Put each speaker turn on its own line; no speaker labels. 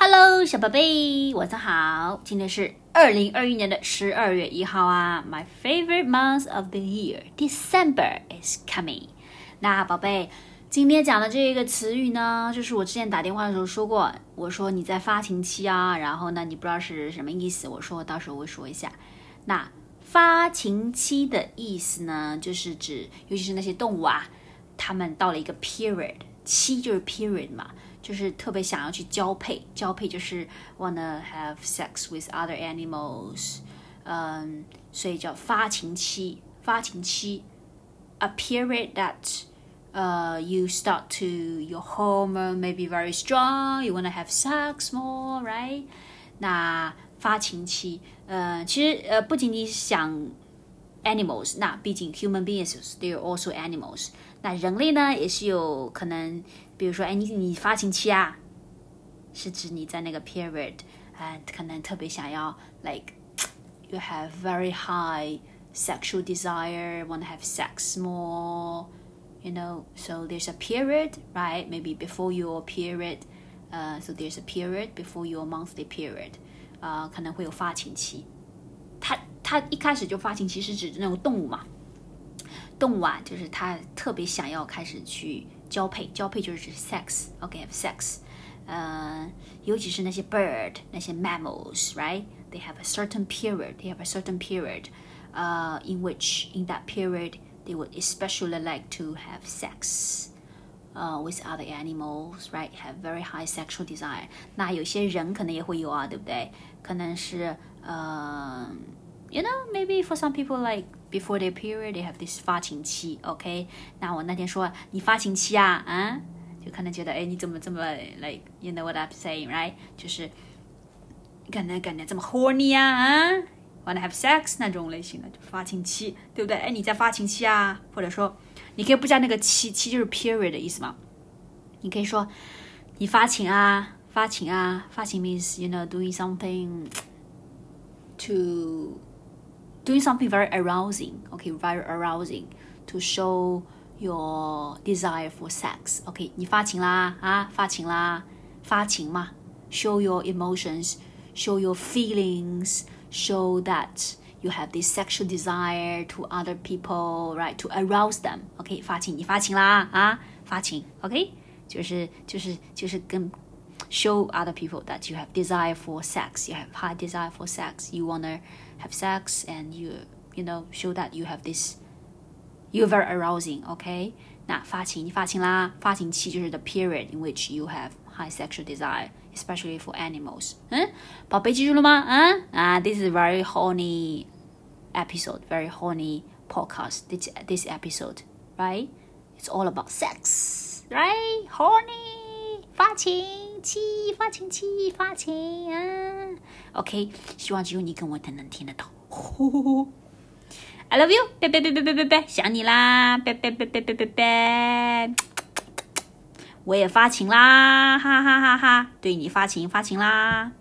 Hello，小宝贝，晚上好。今天是二零二一年的十二月一号啊，My favorite month of the year, December is coming。那宝贝，今天讲的这个词语呢，就是我之前打电话的时候说过，我说你在发情期啊，然后呢，你不知道是什么意思，我说到时候会说一下。那发情期的意思呢，就是指，尤其是那些动物啊，它们到了一个 period，期就是 period 嘛。就是特别想要去交配，交配就是 wanna have sex with other animals，嗯，所以叫发情期。发情期，a period that uh you start to your hormone may be very strong, you wanna have sex more, right？那发情期，呃，其实呃不仅仅想 animals，那毕竟 human beings they are also animals。那人类呢也是有可能。比如说，哎，你你发情期啊，是指你在那个 period，啊，可能特别想要，like you have very high sexual desire, want to have sex more, you know. So there's a period, right? Maybe before your period, uh, so there's a period before your monthly period, 啊，可能会有发情期。 它它一开始就发情期是指那种动物嘛？动物啊，就是它特别想要开始去。交配，交配就是指 sex，OK，have sex，呃，尤其是那些 bird，那些 mammals，right？They have a certain period. They have a certain period, uh, in which in that period they would especially like to have sex, uh, with other animals, right? Have very high sexual desire. 那有些人可能也会有啊，对不对？可能是呃。 you know, maybe for some people like before their period they have this 发情期，OK？那我那天说你发情期啊，啊，就可能觉得哎你怎么这么 like you know what I'm saying right？就是可能感觉这么 horny 啊啊，wanna have sex 那种类型的就发情期，对不对？哎你在发情期啊，或者说你可以不加那个期，期就是 period 的意思嘛，你可以说你发情啊，发情啊，发情 means you know doing something to doing something very arousing, okay, very arousing to show your desire for sex. Okay, 你发情啦啊，发情啦，发情嘛，show your emotions, show your feelings, show that you have this sexual desire to other people, right? To arouse them. Okay, 发情，你发情啦啊，发情，OK，就是就是就是跟 show other people that you have desire for sex, you have high desire for sex, you wanna have sex and you you know show that you have this you're very arousing okay 那发情你发情啦发情期就是 the period in which you have high sexual desire especially for animals 嗯宝贝记住了吗啊啊 this is very horny episode very horny podcast this this episode right it's all about sex right horny 发情 期发情气发情啊！OK，希望只有你跟我才能听得到。I love you，拜拜拜拜拜拜拜，想你啦，拜拜拜拜拜拜拜。我也发情啦，哈哈哈哈！对你发情发情啦。